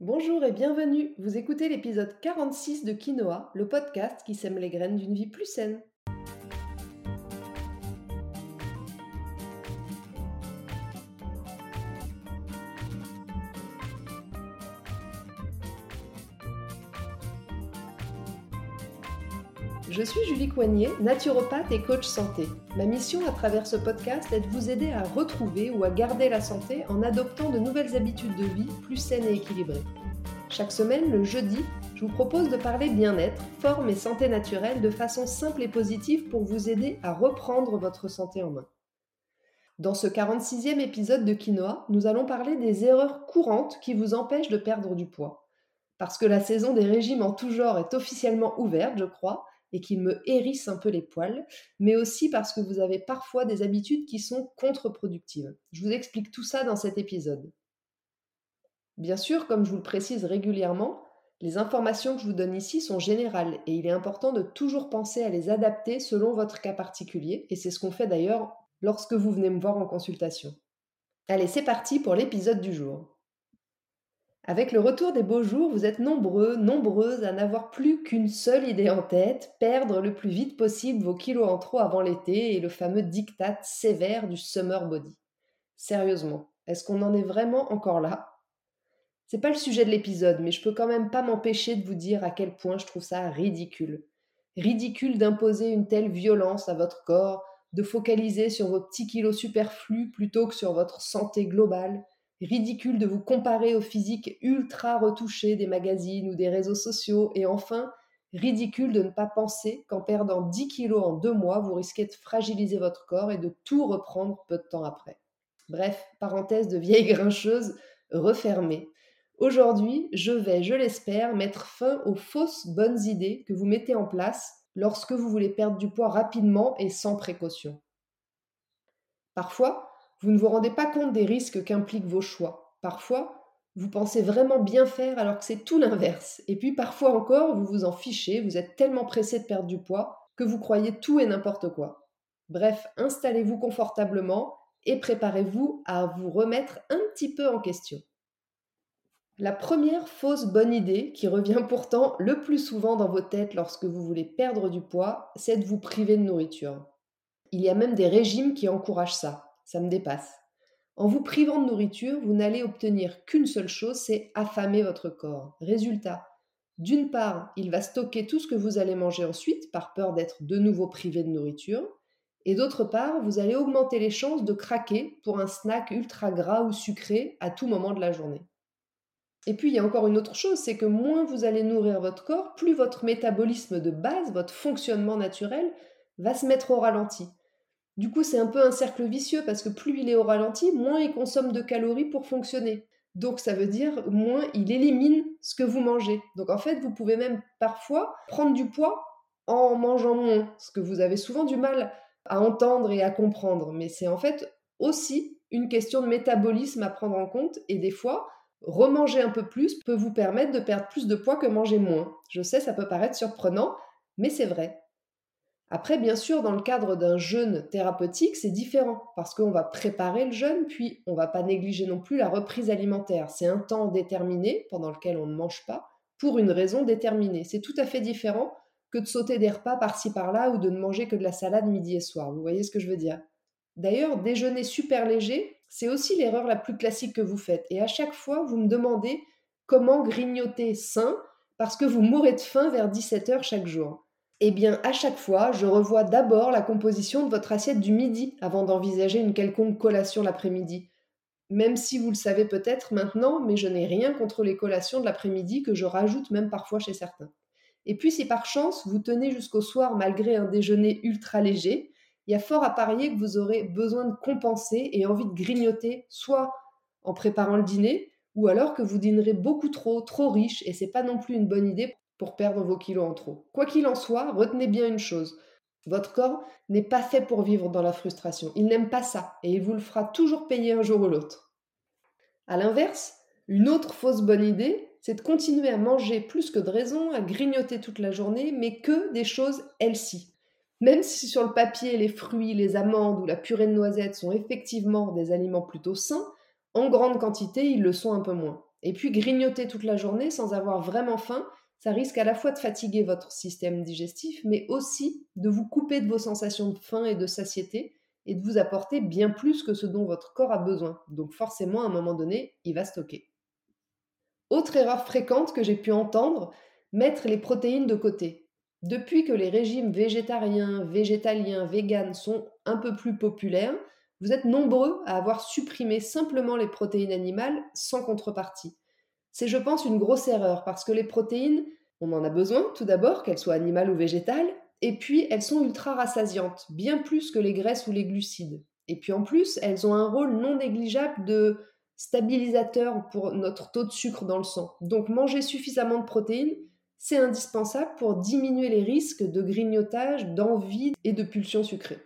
Bonjour et bienvenue. Vous écoutez l'épisode 46 de Quinoa, le podcast qui sème les graines d'une vie plus saine. Je suis Julie Coignet, naturopathe et coach santé. Ma mission à travers ce podcast est de vous aider à retrouver ou à garder la santé en adoptant de nouvelles habitudes de vie plus saines et équilibrées. Chaque semaine, le jeudi, je vous propose de parler bien-être, forme et santé naturelle de façon simple et positive pour vous aider à reprendre votre santé en main. Dans ce 46e épisode de Quinoa, nous allons parler des erreurs courantes qui vous empêchent de perdre du poids. Parce que la saison des régimes en tout genre est officiellement ouverte, je crois, et qu'il me hérisse un peu les poils, mais aussi parce que vous avez parfois des habitudes qui sont contre-productives. Je vous explique tout ça dans cet épisode. Bien sûr, comme je vous le précise régulièrement, les informations que je vous donne ici sont générales et il est important de toujours penser à les adapter selon votre cas particulier, et c'est ce qu'on fait d'ailleurs lorsque vous venez me voir en consultation. Allez, c'est parti pour l'épisode du jour. Avec le retour des beaux jours, vous êtes nombreux, nombreuses à n'avoir plus qu'une seule idée en tête, perdre le plus vite possible vos kilos en trop avant l'été et le fameux diktat sévère du summer body. Sérieusement, est-ce qu'on en est vraiment encore là? C'est pas le sujet de l'épisode, mais je peux quand même pas m'empêcher de vous dire à quel point je trouve ça ridicule. Ridicule d'imposer une telle violence à votre corps, de focaliser sur vos petits kilos superflus plutôt que sur votre santé globale ridicule de vous comparer au physique ultra retouché des magazines ou des réseaux sociaux, et enfin, ridicule de ne pas penser qu'en perdant 10 kilos en deux mois, vous risquez de fragiliser votre corps et de tout reprendre peu de temps après. Bref, parenthèse de vieille grincheuse refermée. Aujourd'hui, je vais, je l'espère, mettre fin aux fausses bonnes idées que vous mettez en place lorsque vous voulez perdre du poids rapidement et sans précaution. Parfois, vous ne vous rendez pas compte des risques qu'impliquent vos choix. Parfois, vous pensez vraiment bien faire alors que c'est tout l'inverse. Et puis parfois encore, vous vous en fichez, vous êtes tellement pressé de perdre du poids que vous croyez tout et n'importe quoi. Bref, installez-vous confortablement et préparez-vous à vous remettre un petit peu en question. La première fausse bonne idée, qui revient pourtant le plus souvent dans vos têtes lorsque vous voulez perdre du poids, c'est de vous priver de nourriture. Il y a même des régimes qui encouragent ça ça me dépasse. En vous privant de nourriture, vous n'allez obtenir qu'une seule chose, c'est affamer votre corps. Résultat, d'une part, il va stocker tout ce que vous allez manger ensuite par peur d'être de nouveau privé de nourriture, et d'autre part, vous allez augmenter les chances de craquer pour un snack ultra gras ou sucré à tout moment de la journée. Et puis il y a encore une autre chose, c'est que moins vous allez nourrir votre corps, plus votre métabolisme de base, votre fonctionnement naturel, va se mettre au ralenti. Du coup, c'est un peu un cercle vicieux parce que plus il est au ralenti, moins il consomme de calories pour fonctionner. Donc ça veut dire moins il élimine ce que vous mangez. Donc en fait, vous pouvez même parfois prendre du poids en mangeant moins, ce que vous avez souvent du mal à entendre et à comprendre. Mais c'est en fait aussi une question de métabolisme à prendre en compte et des fois, remanger un peu plus peut vous permettre de perdre plus de poids que manger moins. Je sais, ça peut paraître surprenant, mais c'est vrai. Après, bien sûr, dans le cadre d'un jeûne thérapeutique, c'est différent parce qu'on va préparer le jeûne, puis on va pas négliger non plus la reprise alimentaire. C'est un temps déterminé pendant lequel on ne mange pas pour une raison déterminée. C'est tout à fait différent que de sauter des repas par-ci par-là ou de ne manger que de la salade midi et soir. Vous voyez ce que je veux dire? D'ailleurs, déjeuner super léger, c'est aussi l'erreur la plus classique que vous faites. Et à chaque fois, vous me demandez comment grignoter sain parce que vous mourrez de faim vers 17h chaque jour. Eh bien, à chaque fois, je revois d'abord la composition de votre assiette du midi avant d'envisager une quelconque collation l'après-midi. Même si vous le savez peut-être maintenant, mais je n'ai rien contre les collations de l'après-midi que je rajoute même parfois chez certains. Et puis si par chance vous tenez jusqu'au soir malgré un déjeuner ultra léger, il y a fort à parier que vous aurez besoin de compenser et envie de grignoter, soit en préparant le dîner, ou alors que vous dînerez beaucoup trop, trop riche, et c'est pas non plus une bonne idée pour perdre vos kilos en trop. Quoi qu'il en soit, retenez bien une chose. Votre corps n'est pas fait pour vivre dans la frustration. Il n'aime pas ça et il vous le fera toujours payer un jour ou l'autre. A l'inverse, une autre fausse bonne idée, c'est de continuer à manger plus que de raison, à grignoter toute la journée, mais que des choses healthy. Même si sur le papier les fruits, les amandes ou la purée de noisettes sont effectivement des aliments plutôt sains, en grande quantité ils le sont un peu moins. Et puis grignoter toute la journée sans avoir vraiment faim, ça risque à la fois de fatiguer votre système digestif, mais aussi de vous couper de vos sensations de faim et de satiété et de vous apporter bien plus que ce dont votre corps a besoin. Donc forcément, à un moment donné, il va stocker. Autre erreur fréquente que j'ai pu entendre, mettre les protéines de côté. Depuis que les régimes végétariens, végétaliens, véganes sont un peu plus populaires, vous êtes nombreux à avoir supprimé simplement les protéines animales sans contrepartie. C'est, je pense, une grosse erreur parce que les protéines, on en a besoin tout d'abord, qu'elles soient animales ou végétales, et puis elles sont ultra rassasiantes, bien plus que les graisses ou les glucides. Et puis en plus, elles ont un rôle non négligeable de stabilisateur pour notre taux de sucre dans le sang. Donc manger suffisamment de protéines, c'est indispensable pour diminuer les risques de grignotage, d'envie et de pulsions sucrées.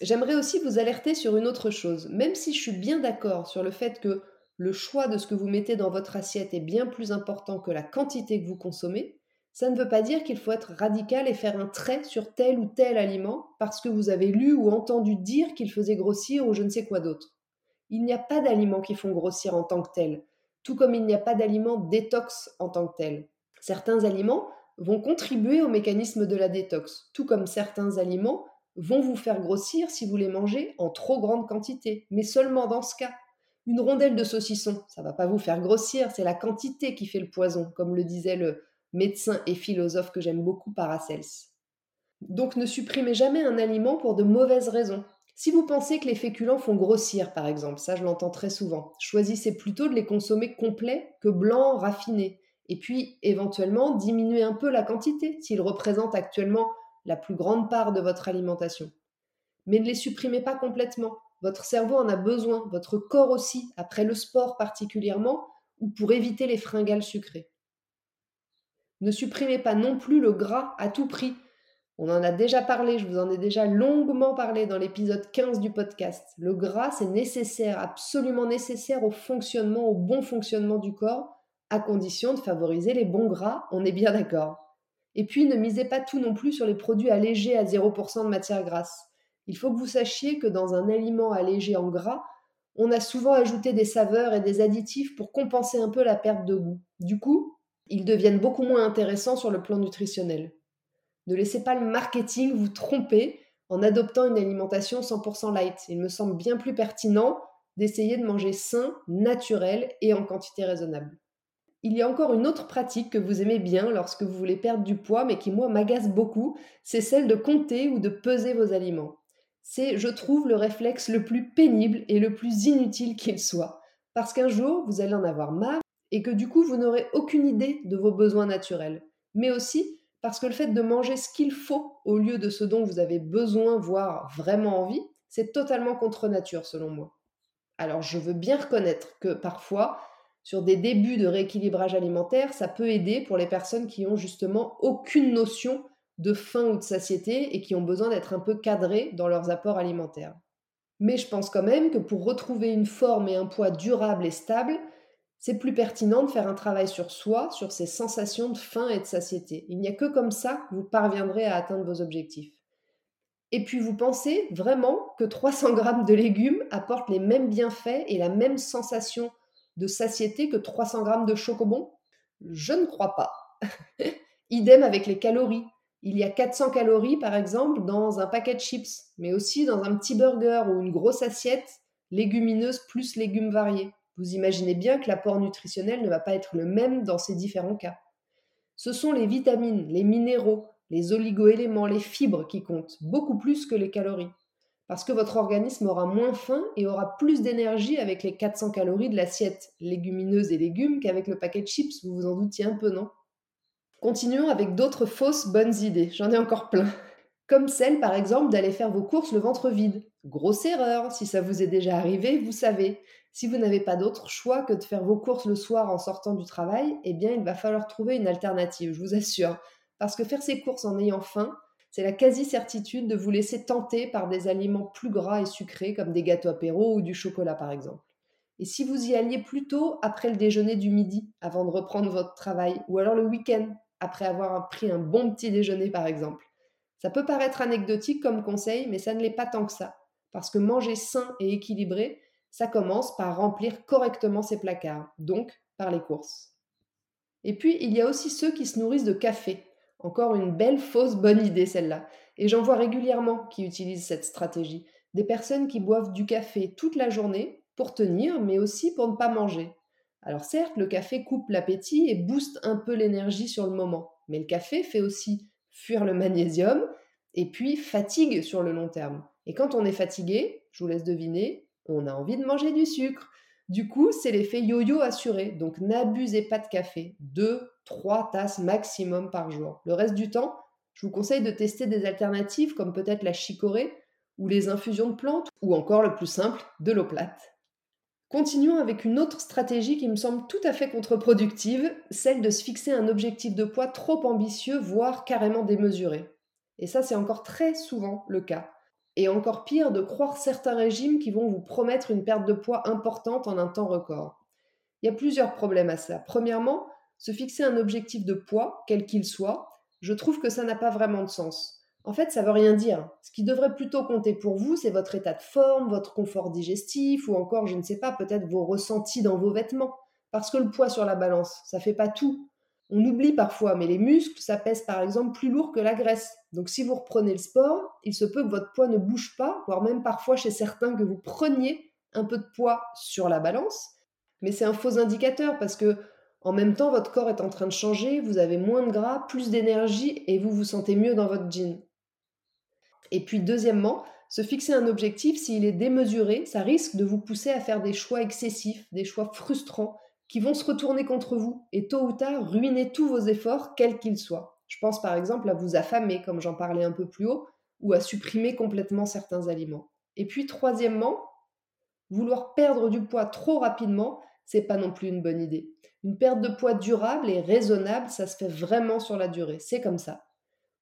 J'aimerais aussi vous alerter sur une autre chose. Même si je suis bien d'accord sur le fait que le choix de ce que vous mettez dans votre assiette est bien plus important que la quantité que vous consommez, ça ne veut pas dire qu'il faut être radical et faire un trait sur tel ou tel aliment parce que vous avez lu ou entendu dire qu'il faisait grossir ou je ne sais quoi d'autre. Il n'y a pas d'aliments qui font grossir en tant que tel, tout comme il n'y a pas d'aliments détox en tant que tel. Certains aliments vont contribuer au mécanisme de la détox, tout comme certains aliments vont vous faire grossir si vous les mangez en trop grande quantité, mais seulement dans ce cas. Une rondelle de saucisson, ça va pas vous faire grossir, c'est la quantité qui fait le poison, comme le disait le médecin et philosophe que j'aime beaucoup Paracels. Donc ne supprimez jamais un aliment pour de mauvaises raisons. Si vous pensez que les féculents font grossir, par exemple, ça je l'entends très souvent, choisissez plutôt de les consommer complets que blancs raffinés. Et puis, éventuellement, diminuez un peu la quantité s'ils représentent actuellement la plus grande part de votre alimentation. Mais ne les supprimez pas complètement. Votre cerveau en a besoin, votre corps aussi, après le sport particulièrement, ou pour éviter les fringales sucrées. Ne supprimez pas non plus le gras à tout prix. On en a déjà parlé, je vous en ai déjà longuement parlé dans l'épisode 15 du podcast. Le gras, c'est nécessaire, absolument nécessaire au fonctionnement, au bon fonctionnement du corps, à condition de favoriser les bons gras, on est bien d'accord. Et puis, ne misez pas tout non plus sur les produits allégés à 0% de matière grasse. Il faut que vous sachiez que dans un aliment allégé en gras, on a souvent ajouté des saveurs et des additifs pour compenser un peu la perte de goût. Du coup, ils deviennent beaucoup moins intéressants sur le plan nutritionnel. Ne laissez pas le marketing vous tromper en adoptant une alimentation 100% light. Il me semble bien plus pertinent d'essayer de manger sain, naturel et en quantité raisonnable. Il y a encore une autre pratique que vous aimez bien lorsque vous voulez perdre du poids, mais qui moi m'agace beaucoup, c'est celle de compter ou de peser vos aliments c'est, je trouve, le réflexe le plus pénible et le plus inutile qu'il soit. Parce qu'un jour, vous allez en avoir marre et que du coup, vous n'aurez aucune idée de vos besoins naturels. Mais aussi parce que le fait de manger ce qu'il faut au lieu de ce dont vous avez besoin, voire vraiment envie, c'est totalement contre nature selon moi. Alors je veux bien reconnaître que parfois, sur des débuts de rééquilibrage alimentaire, ça peut aider pour les personnes qui ont justement aucune notion de faim ou de satiété et qui ont besoin d'être un peu cadrés dans leurs apports alimentaires. Mais je pense quand même que pour retrouver une forme et un poids durable et stable, c'est plus pertinent de faire un travail sur soi, sur ses sensations de faim et de satiété. Il n'y a que comme ça que vous parviendrez à atteindre vos objectifs. Et puis vous pensez vraiment que 300 grammes de légumes apportent les mêmes bienfaits et la même sensation de satiété que 300 grammes de chocobon? Je ne crois pas. Idem avec les calories. Il y a 400 calories, par exemple, dans un paquet de chips, mais aussi dans un petit burger ou une grosse assiette légumineuse plus légumes variés. Vous imaginez bien que l'apport nutritionnel ne va pas être le même dans ces différents cas. Ce sont les vitamines, les minéraux, les oligoéléments, les fibres qui comptent, beaucoup plus que les calories. Parce que votre organisme aura moins faim et aura plus d'énergie avec les 400 calories de l'assiette légumineuse et légumes qu'avec le paquet de chips, vous vous en doutiez un peu, non? Continuons avec d'autres fausses bonnes idées. J'en ai encore plein. Comme celle, par exemple, d'aller faire vos courses le ventre vide. Grosse erreur, si ça vous est déjà arrivé, vous savez. Si vous n'avez pas d'autre choix que de faire vos courses le soir en sortant du travail, eh bien, il va falloir trouver une alternative, je vous assure. Parce que faire ses courses en ayant faim, c'est la quasi-certitude de vous laisser tenter par des aliments plus gras et sucrés, comme des gâteaux apéro ou du chocolat, par exemple. Et si vous y alliez plutôt après le déjeuner du midi, avant de reprendre votre travail, ou alors le week-end, après avoir pris un bon petit déjeuner par exemple. Ça peut paraître anecdotique comme conseil, mais ça ne l'est pas tant que ça. Parce que manger sain et équilibré, ça commence par remplir correctement ses placards. Donc, par les courses. Et puis, il y a aussi ceux qui se nourrissent de café. Encore une belle fausse bonne idée celle-là. Et j'en vois régulièrement qui utilisent cette stratégie. Des personnes qui boivent du café toute la journée pour tenir, mais aussi pour ne pas manger. Alors certes, le café coupe l'appétit et booste un peu l'énergie sur le moment, mais le café fait aussi fuir le magnésium et puis fatigue sur le long terme. Et quand on est fatigué, je vous laisse deviner, on a envie de manger du sucre. Du coup, c'est l'effet yo-yo assuré. Donc n'abusez pas de café. Deux, trois tasses maximum par jour. Le reste du temps, je vous conseille de tester des alternatives comme peut-être la chicorée ou les infusions de plantes ou encore le plus simple, de l'eau plate. Continuons avec une autre stratégie qui me semble tout à fait contre-productive, celle de se fixer un objectif de poids trop ambitieux, voire carrément démesuré. Et ça, c'est encore très souvent le cas. Et encore pire, de croire certains régimes qui vont vous promettre une perte de poids importante en un temps record. Il y a plusieurs problèmes à ça. Premièrement, se fixer un objectif de poids, quel qu'il soit, je trouve que ça n'a pas vraiment de sens. En fait, ça veut rien dire. Ce qui devrait plutôt compter pour vous, c'est votre état de forme, votre confort digestif, ou encore, je ne sais pas, peut-être vos ressentis dans vos vêtements. Parce que le poids sur la balance, ça fait pas tout. On oublie parfois, mais les muscles, ça pèse par exemple plus lourd que la graisse. Donc si vous reprenez le sport, il se peut que votre poids ne bouge pas, voire même parfois chez certains que vous preniez un peu de poids sur la balance. Mais c'est un faux indicateur parce que en même temps, votre corps est en train de changer, vous avez moins de gras, plus d'énergie et vous vous sentez mieux dans votre jean. Et puis deuxièmement, se fixer un objectif, s'il est démesuré, ça risque de vous pousser à faire des choix excessifs, des choix frustrants, qui vont se retourner contre vous et tôt ou tard ruiner tous vos efforts, quels qu'ils soient. Je pense par exemple à vous affamer, comme j'en parlais un peu plus haut, ou à supprimer complètement certains aliments. Et puis troisièmement, vouloir perdre du poids trop rapidement, c'est pas non plus une bonne idée. Une perte de poids durable et raisonnable, ça se fait vraiment sur la durée. C'est comme ça.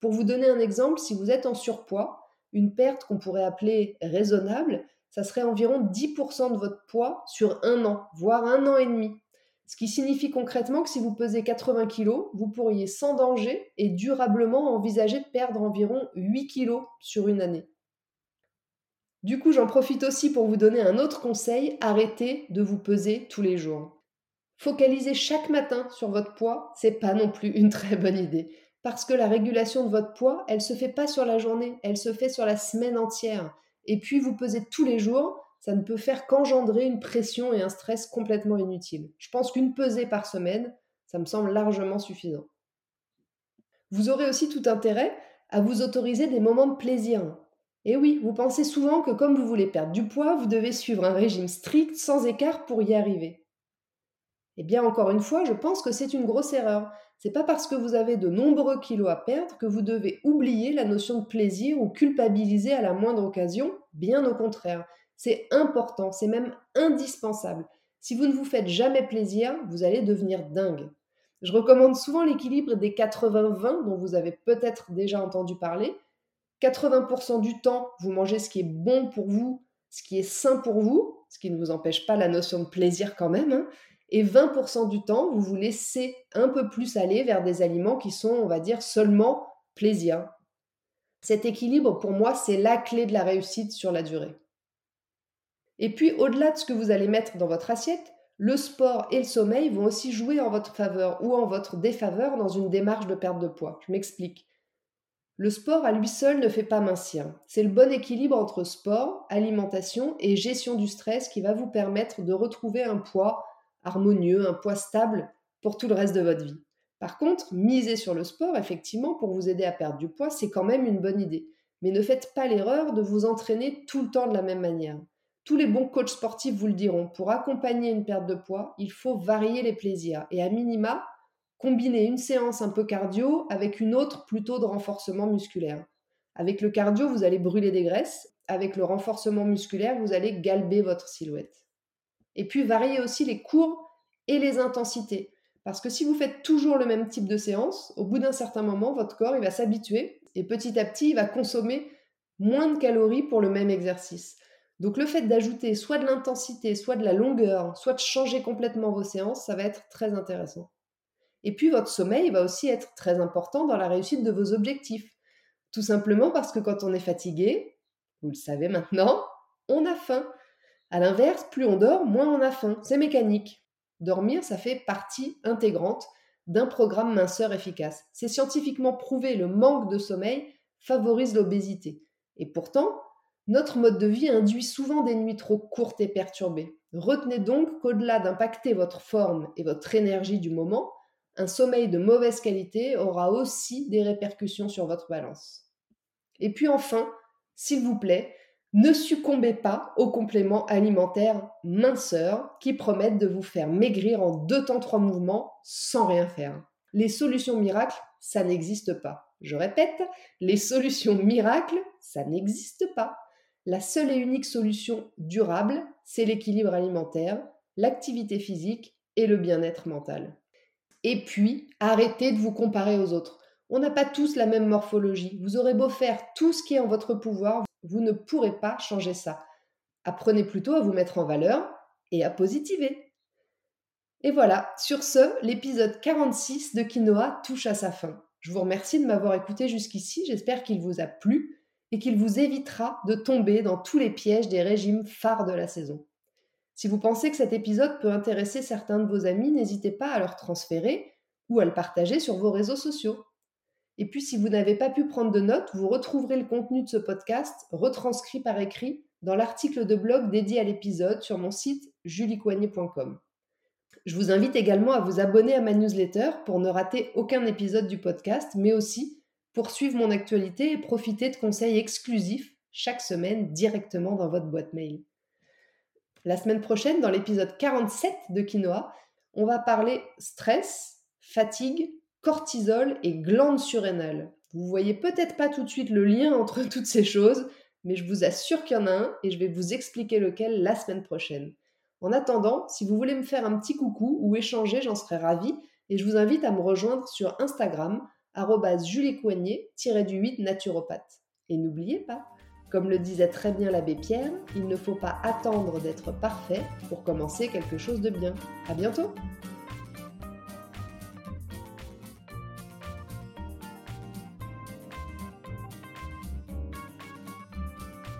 Pour vous donner un exemple, si vous êtes en surpoids, une perte qu'on pourrait appeler raisonnable, ça serait environ 10% de votre poids sur un an, voire un an et demi. Ce qui signifie concrètement que si vous pesez 80 kg, vous pourriez sans danger et durablement envisager de perdre environ 8 kg sur une année. Du coup, j'en profite aussi pour vous donner un autre conseil, arrêtez de vous peser tous les jours. Focaliser chaque matin sur votre poids, c'est pas non plus une très bonne idée parce que la régulation de votre poids, elle se fait pas sur la journée, elle se fait sur la semaine entière. Et puis vous pesez tous les jours, ça ne peut faire qu'engendrer une pression et un stress complètement inutiles. Je pense qu'une pesée par semaine, ça me semble largement suffisant. Vous aurez aussi tout intérêt à vous autoriser des moments de plaisir. Et oui, vous pensez souvent que comme vous voulez perdre du poids, vous devez suivre un régime strict sans écart pour y arriver. Eh bien, encore une fois, je pense que c'est une grosse erreur. C'est pas parce que vous avez de nombreux kilos à perdre que vous devez oublier la notion de plaisir ou culpabiliser à la moindre occasion, bien au contraire. C'est important, c'est même indispensable. Si vous ne vous faites jamais plaisir, vous allez devenir dingue. Je recommande souvent l'équilibre des 80-20 dont vous avez peut-être déjà entendu parler. 80% du temps, vous mangez ce qui est bon pour vous, ce qui est sain pour vous, ce qui ne vous empêche pas la notion de plaisir quand même. Hein. Et 20% du temps, vous vous laissez un peu plus aller vers des aliments qui sont, on va dire, seulement plaisir. Cet équilibre, pour moi, c'est la clé de la réussite sur la durée. Et puis, au-delà de ce que vous allez mettre dans votre assiette, le sport et le sommeil vont aussi jouer en votre faveur ou en votre défaveur dans une démarche de perte de poids. Je m'explique. Le sport à lui seul ne fait pas mincir. C'est le bon équilibre entre sport, alimentation et gestion du stress qui va vous permettre de retrouver un poids harmonieux, un poids stable pour tout le reste de votre vie. Par contre, miser sur le sport, effectivement, pour vous aider à perdre du poids, c'est quand même une bonne idée. Mais ne faites pas l'erreur de vous entraîner tout le temps de la même manière. Tous les bons coachs sportifs vous le diront, pour accompagner une perte de poids, il faut varier les plaisirs et à minima, combiner une séance un peu cardio avec une autre plutôt de renforcement musculaire. Avec le cardio, vous allez brûler des graisses, avec le renforcement musculaire, vous allez galber votre silhouette. Et puis varier aussi les cours et les intensités. Parce que si vous faites toujours le même type de séance, au bout d'un certain moment, votre corps va s'habituer et petit à petit, il va consommer moins de calories pour le même exercice. Donc le fait d'ajouter soit de l'intensité, soit de la longueur, soit de changer complètement vos séances, ça va être très intéressant. Et puis votre sommeil va aussi être très important dans la réussite de vos objectifs. Tout simplement parce que quand on est fatigué, vous le savez maintenant, on a faim. À l'inverse, plus on dort, moins on a faim. C'est mécanique. Dormir, ça fait partie intégrante d'un programme minceur efficace. C'est scientifiquement prouvé, le manque de sommeil favorise l'obésité. Et pourtant, notre mode de vie induit souvent des nuits trop courtes et perturbées. Retenez donc qu'au-delà d'impacter votre forme et votre énergie du moment, un sommeil de mauvaise qualité aura aussi des répercussions sur votre balance. Et puis enfin, s'il vous plaît, ne succombez pas aux compléments alimentaires minceurs qui promettent de vous faire maigrir en deux temps trois mouvements sans rien faire. Les solutions miracles, ça n'existe pas. Je répète, les solutions miracles, ça n'existe pas. La seule et unique solution durable, c'est l'équilibre alimentaire, l'activité physique et le bien-être mental. Et puis, arrêtez de vous comparer aux autres. On n'a pas tous la même morphologie. Vous aurez beau faire tout ce qui est en votre pouvoir, vous ne pourrez pas changer ça. Apprenez plutôt à vous mettre en valeur et à positiver. Et voilà, sur ce, l'épisode 46 de Quinoa touche à sa fin. Je vous remercie de m'avoir écouté jusqu'ici, j'espère qu'il vous a plu et qu'il vous évitera de tomber dans tous les pièges des régimes phares de la saison. Si vous pensez que cet épisode peut intéresser certains de vos amis, n'hésitez pas à leur transférer ou à le partager sur vos réseaux sociaux. Et puis, si vous n'avez pas pu prendre de notes, vous retrouverez le contenu de ce podcast retranscrit par écrit dans l'article de blog dédié à l'épisode sur mon site juliecoignet.com. Je vous invite également à vous abonner à ma newsletter pour ne rater aucun épisode du podcast, mais aussi pour suivre mon actualité et profiter de conseils exclusifs chaque semaine directement dans votre boîte mail. La semaine prochaine, dans l'épisode 47 de Quinoa, on va parler stress, fatigue, cortisol et glandes surrénales. Vous voyez peut-être pas tout de suite le lien entre toutes ces choses, mais je vous assure qu'il y en a un et je vais vous expliquer lequel la semaine prochaine. En attendant, si vous voulez me faire un petit coucou ou échanger, j'en serais ravie et je vous invite à me rejoindre sur Instagram du 8 naturopathe. Et n'oubliez pas, comme le disait très bien l'abbé Pierre, il ne faut pas attendre d'être parfait pour commencer quelque chose de bien. À bientôt!